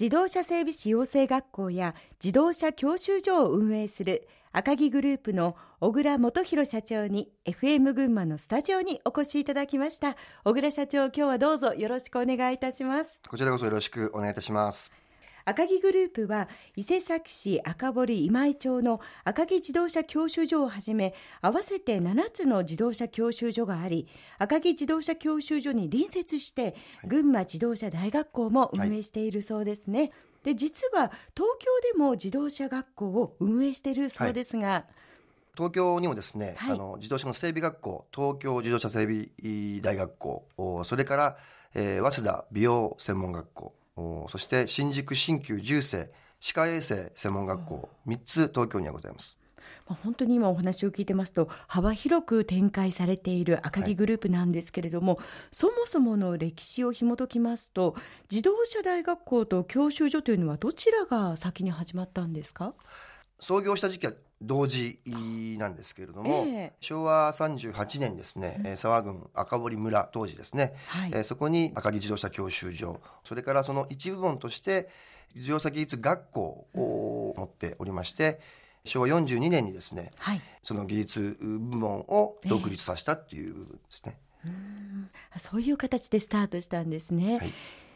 自動車整備士養成学校や自動車教習所を運営する赤木グループの小倉元弘社長に FM 群馬のスタジオにお越しいただきました。小倉社長今日はどうぞよろしくお願いいたします。こちらこそよろしくお願いいたします。赤木グループは伊勢崎市赤堀今井町の赤木自動車教習所をはじめ合わせて7つの自動車教習所があり赤木自動車教習所に隣接して群馬自動車大学校も運営しているそうですね、はい、で実は東京でも自動車学校を運営しているそうですが、はい。東京にもですね、はい、あの自動車の整備学校東京自動車整備大学校それから、えー、早稲田美容専門学校そして新宿新旧重生歯科衛生専門学校3つ東京にはございます。本当に今お話を聞いてますと幅広く展開されている赤木グループなんですけれども、はい、そもそもの歴史を紐解きますと自動車大学校と教習所というのはどちらが先に始まったんですか？創業した時期は同時なんですけれども、えー、昭和38年ですね、うん、沢郡赤堀村当時ですね、はい、えー、そこに赤城自動車教習所それからその一部門として自動車技術学校を持っておりまして、昭和42年にですね、はい、その技術部門を独立させたっていう部分ですね、えー、そういう形でスタートしたんですね、はい、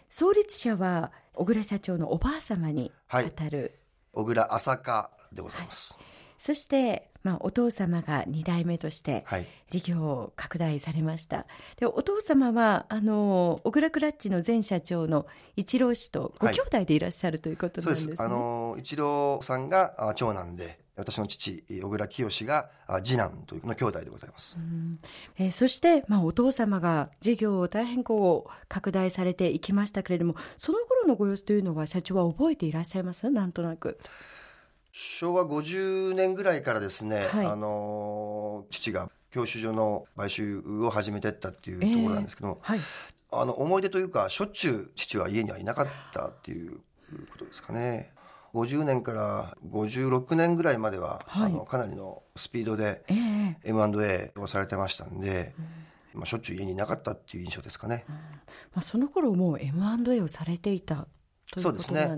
創立者は小倉社長のおばあ様にあたる、小倉浅香でございます、そして、まあ、お父様が2代目として事業を拡大されました、はい、でお父様はあの小倉クラッチの前社長の一郎氏とご兄弟でいらっしゃる、はい、ということなんですね。あの一郎さんが長男で私の父小倉清が次男というの兄弟でございます、えー、そして、まあ、お父様が事業を大変こう拡大されていきましたけれどもその頃のご様子というのは社長は覚えていらっしゃいます？なんとなく。昭和50年ぐらいからですね、はい、あの父が教習所の買収を始めてったっていうところなんですけども、えーはい、あの思い出というかしょっちゅう父は家にはいなかったっていうことですかね。50年から56年ぐらいまでは、はい、あのかなりのスピードで M&A をされてましたんで、まあ、しょっちゅう家にいなかったっていう印象ですかね、うん、まあ、その頃もう M&A をされていたそうですね。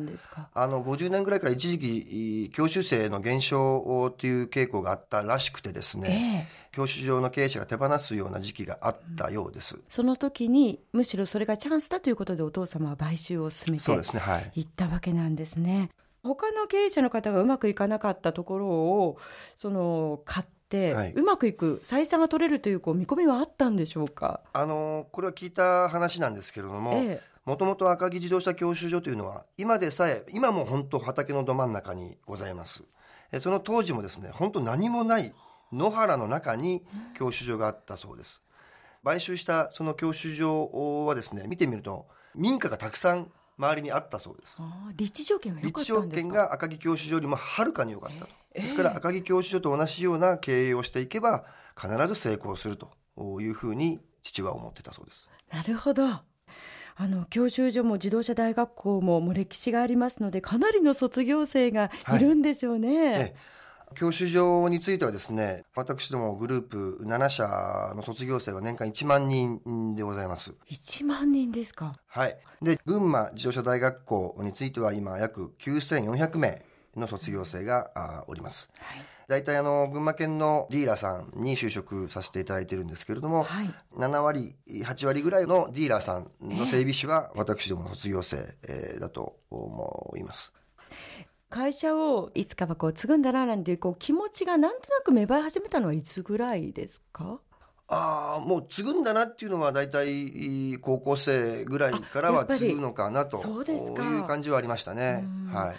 あの、50年ぐらいから一時期、教習生の減少という傾向があったらしくてですね、えー、教習所の経営者が手放すような時期があったようです。うん、その時に、むしろそれがチャンスだということでお父様は買収を進めてね、はい。いったわけなんですね。他の経営者の方がうまくいかなかったところを、その、買って、はい、うまくいく採算が取れるというこう見込みはあったんでしょうか？あのこれは聞いた話なんですけれども、ええもともと赤城自動車教習所というのは、今でさえ、今も本当畑のど真ん中にございます。その当時もですね、本当何もない野原の中に教習所があったそうです。買収したその教習所はですね、見てみると、民家がたくさん周りにあったそうです。立地条件が良かったんですか？立地条件が赤城教習所よりもはるかに良かったと。えー、ですから赤城教習所と同じような経営をしていけば、必ず成功するというふうに父は思ってたそうです。なるほど。あの教習所も自動車大学校ももう歴史がありますのでかなりの卒業生がいるんでしょうね。はい教習所についてはですね、私どもグループ7社の卒業生は年間1万人でございます。1万人ですかはい。で、群馬自動車大学校については今約9400名の卒業生がおります。はい大体あの群馬県のディーラーさんに就職させていただいてるんですけれども、はい、7割8割ぐらいのディーラーさんの整備士は私どもの卒業生だと思います。会社をいつかはこう継ぐんだななんていうこう気持ちがなんとなく芽生え始めたのはいつぐらいですか？ああ、もう継ぐんだなっていうのは大体高校生ぐらいからは継ぐのかなという感じはありましたね。はい。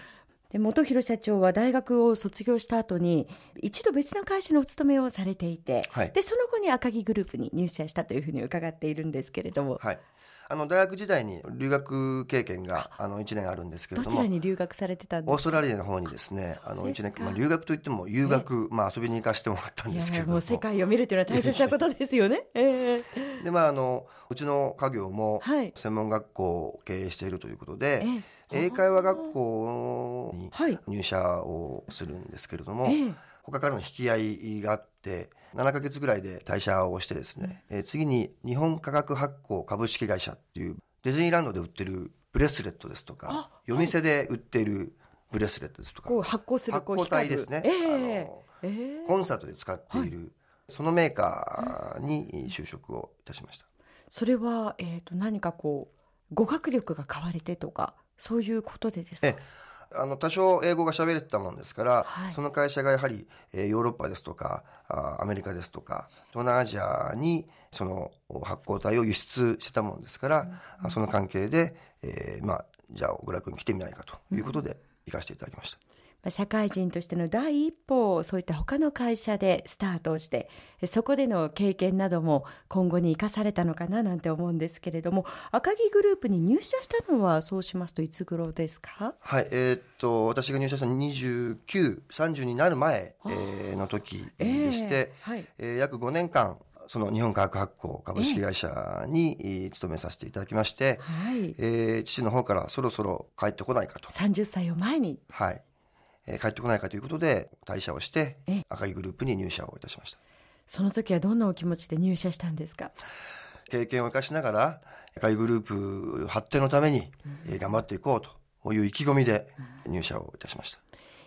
で元弘社長は大学を卒業した後に一度別の会社のお勤めをされていて、はい、でその後に赤木グループに入社したというふうに伺っているんですけれども。はいあの大学時代に留学経験があの1年あるんですけれどもどちらに留学されてたんですか？オーストラリアの方にですねあの1年、まあ、留学といっても留学、まあ、遊びに行かせてもらったんですけれども。世界を見るというのは大切なことですよね。えー、でまああのうちの家業も専門学校を経営しているということで、えー英会話学校に入社をするんですけれども、はい、他からの引き合いがあって7か月ぐらいで退社をしてですね、えー、次に日本科学発行株式会社っていうディズニーランドで売ってるブレスレットですとか夜店で売っているブレスレットですとか、発光する発光体ですね、えー、えー、コンサートで使っている、はい、そのメーカーに就職をいたしました。それは、えーと、何かこう語学力が変われてとかそういうことでですか？あの多少英語が喋れてたもんですから、はい、その会社がやはり、えー、ヨーロッパですとかあアメリカですとか東南アジアにその発光体を輸出してたもんですから、うん、その関係で、えー、まあじゃあ小倉君来てみないかということで行かせていただきました。社会人としての第一歩をそういった他の会社でスタートしてそこでの経験なども今後に生かされたのかななんて思うんですけれども赤木グループに入社したのはそうしますといつ頃ですか？はいえー、っと私が入社した2930になる前、えー、の時でして、えー、はい。えー、約5年間その日本科学発行株式会社に勤めさせていただきまして、はい、えー、父の方からそろそろ帰ってこないかと。30歳を前に。はいえー、帰ってこないかということで退社をして赤いグループに入社をいたしました。その時はどんなお気持ちで入社したんですか？経験を生かしながら赤いグループ発展のために頑張っていこうという意気込みで入社をいたしました、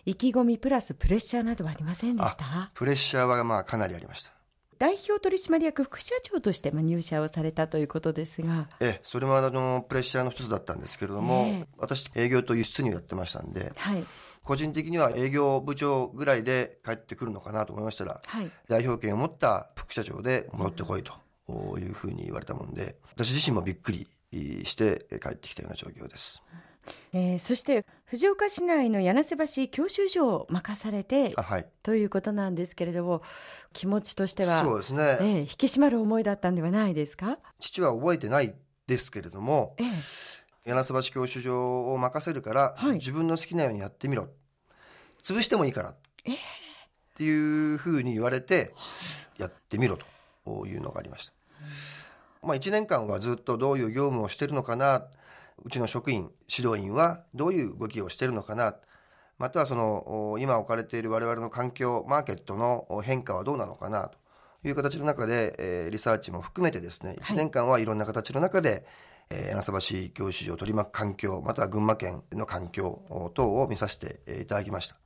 意気込みプラスプレッシャーなどはありませんでした？プレッシャーはまあかなりありました。代表取締役副社長として入社をされたということですが。ええそれもあのプレッシャーの一つだったんですけれども、えー、私営業と輸出入やってましたんで、はい、個人的には営業部長ぐらいで帰ってくるのかなと思いましたら、はい、代表権を持った副社長で戻ってこいというふうに言われたもんで私自身もびっくりして帰ってきたような状況です。えー、そして藤岡市内の柳瀬橋教習所を任されて、はい、ということなんですけれども気持ちとしてはそうですね、えー、引き締まる思いだったんではないですか？父は覚えてないですけれども、えー、柳瀬橋教習所を任せるから、はい、自分の好きなようにやってみろ。潰してもいいから。っていうふうに言われてやってみろと。いうのがありました。まあ、1年間はずっとどういう業務をしてるのかな。うちの職員指導員はどういう動きをしてるのかな。またはその今置かれている我々の環境マーケットの変化はどうなのかな。という形の中で、えー、リサーチも含めてですね1年間はいろんな形の中で、え柳瀬橋教習所を取り巻く環境または群馬県の環境等を見させていただきました。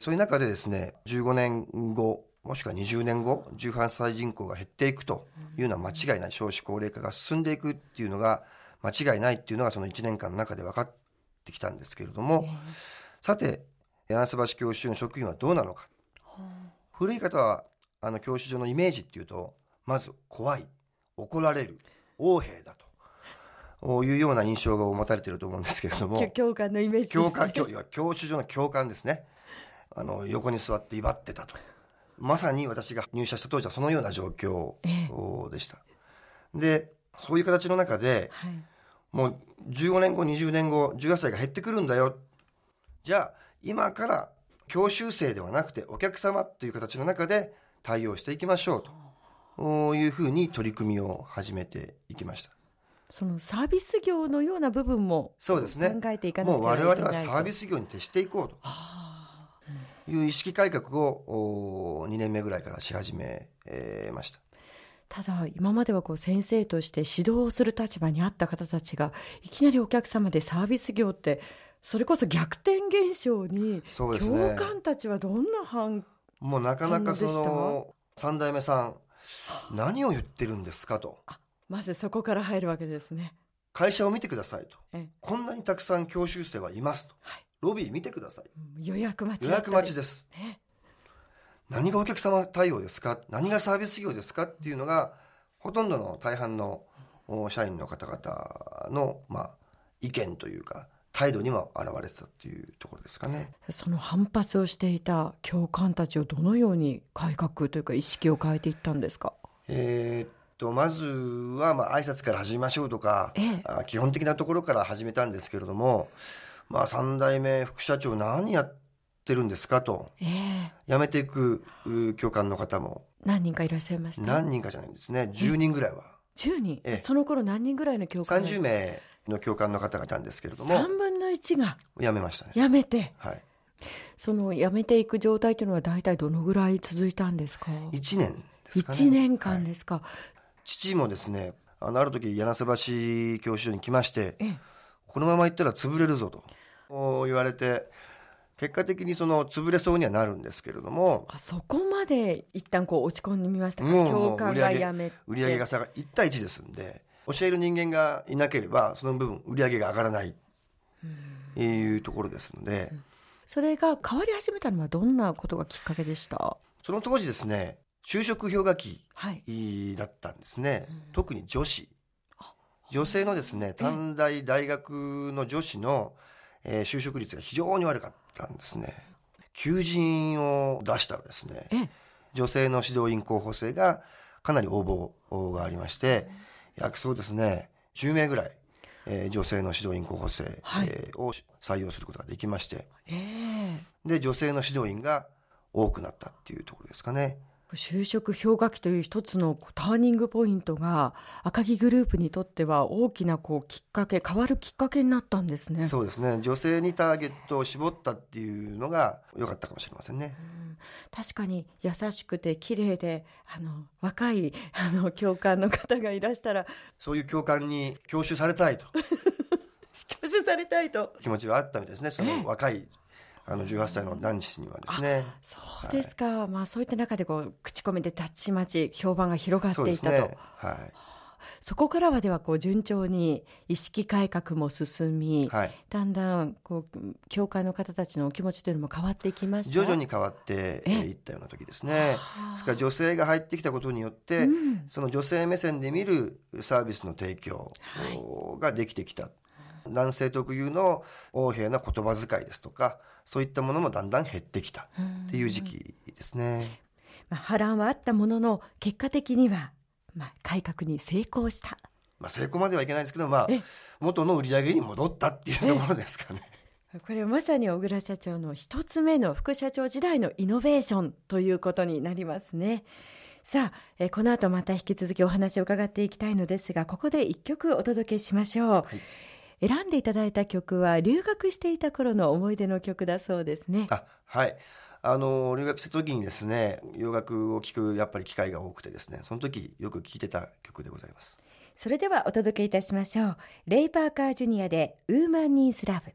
そういう中でですね15年後もしくは20年後18歳人口が減っていくというのは間違いない少子高齢化が進んでいくっていうのが間違いないっていうのがその1年間の中で分かってきたんですけれども、さて柳瀬橋教習所の職員はどうなのか、古い方はあの教習所のイメージっていうとまず怖い怒られる横兵だというような印象が持たれていると思うんですけれども。教官のイメージです、ね、教官教教習所の教官ですね。あの横に座って威張ってたと。まさに私が入社した当時はそのような状況でした、ええ、でそういう形の中で、はい、もう15年後20年後18歳が減ってくるんだよ。じゃあ今から教習生ではなくてお客様という形の中で対応していきましょうと。いうふうに取り組みを始めていきましたそのサービス業のような部分もそうですね。考えていかなきゃいけないもう我々はサービス業に徹していこうという意識改革を2年目ぐらいからし始めました。ただ今まではこう先生として指導する立場にあった方たちがいきなりお客様でサービス業ってそれこそ逆転現象に、教官たちはどんな反もうなかなかその3代目さん何を言ってるんですかと。まずそこから入るわけですね。会社を見てくださいと。こんなにたくさん教習生はいますと、はい、ロビー見てください。予約待ち予約待ちです、ね、何がお客様対応ですか？何がサービス業ですか？っていうのがほとんどの大半の社員の方々の、まあ、意見というか態度にも現れてたっていうところですかね。その反発をしていた教官たちをどのように改革というか意識を変えていったんですか？えー、とまずはまあ挨拶から始めましょうとか、ええ、基本的なところから始めたんですけれども、まあ、3代目副社長何やってるんですかと、ええ、辞めていく教官の方も。何人かいらっしゃいました？何人かじゃないんですね。10人ぐらいは。10人、ええ、その頃何人ぐらいの教官30名の教官の方がいたんですけれども3分の1が辞めましたね。辞めて。はい。その辞めていく状態というのは大体どのぐらい続いたんですか？1年ですか、ね、1年間ですか、はい父もですねあのある時柳瀬橋教習所に来ましてこのままいったら潰れるぞと言われて結果的にその潰れそうにはなるんですけれどもあそこまで一旦こう落ち込んでみましたか？教官がやめ売上が下が1対1ですんで教える人間がいなければその部分売上が上がらない。というところですので、うん、それが変わり始めたのはどんなことがきっかけでした？その当時ですね就職氷河期だったんですね、はいうん、特に女子。女性のですね短大大学の女子の、えー、就職率が非常に悪かったんですね。求人を出したらですね。女性の指導員候補生がかなり応募がありまして約そうですね10名ぐらい、えー、女性の指導員候補生、はい、えー、を採用することができまして、えー、で女性の指導員が多くなったっていうところですかね。就職氷河期という一つのターニングポイントが赤木グループにとっては大きなこうきっかけ変わるきっかけになったんですね。そうですね。女性にターゲットを絞ったっていうのが良かったかもしれませんね、うん、確かに優しくて綺麗であの若いあの教官の方がいらしたら。そういう教官に教習されたいと。教習されたいと。気持ちはあったみたいですね。その若いあの18歳の男子にはですね。そうですか、はい、まあそういった中でこう口コミでたちまち評判が広がっていたと。ね、はい。そこからはではこう順調に意識改革も進み、はい、だんだんこう教会の方たちのお気持ちというのも変わっていきました？徐々に変わっていったような時ですね。ですから女性が入ってきたことによって、うん、その女性目線で見るサービスの提供ができてきた。男性特有の横柄な言葉遣いですとかそういったものもだんだん減ってきたっていう時期ですね。まあ、波乱はあったものの結果的には、まあ、改革に成功した。まあ、成功まではいけないですけど、まあ、元の売り上げに戻ったっていうところですかね。これまさに小倉社長の一つ目の副社長時代のイノベーションということになりますね。さあ、えこの後また引き続きお話を伺っていきたいのですが、ここで一曲お届けしましょう。はい選んでいただいた曲は留学していた頃の思い出の曲だそうですね。あはい。あの留学した時にですね洋楽を聴くやっぱり機会が多くてですねその時よく聴いてた曲でございます。それではお届けいたしましょう。レイ・パーカー・ジュニアで「ウーマン・ニース・ラブ」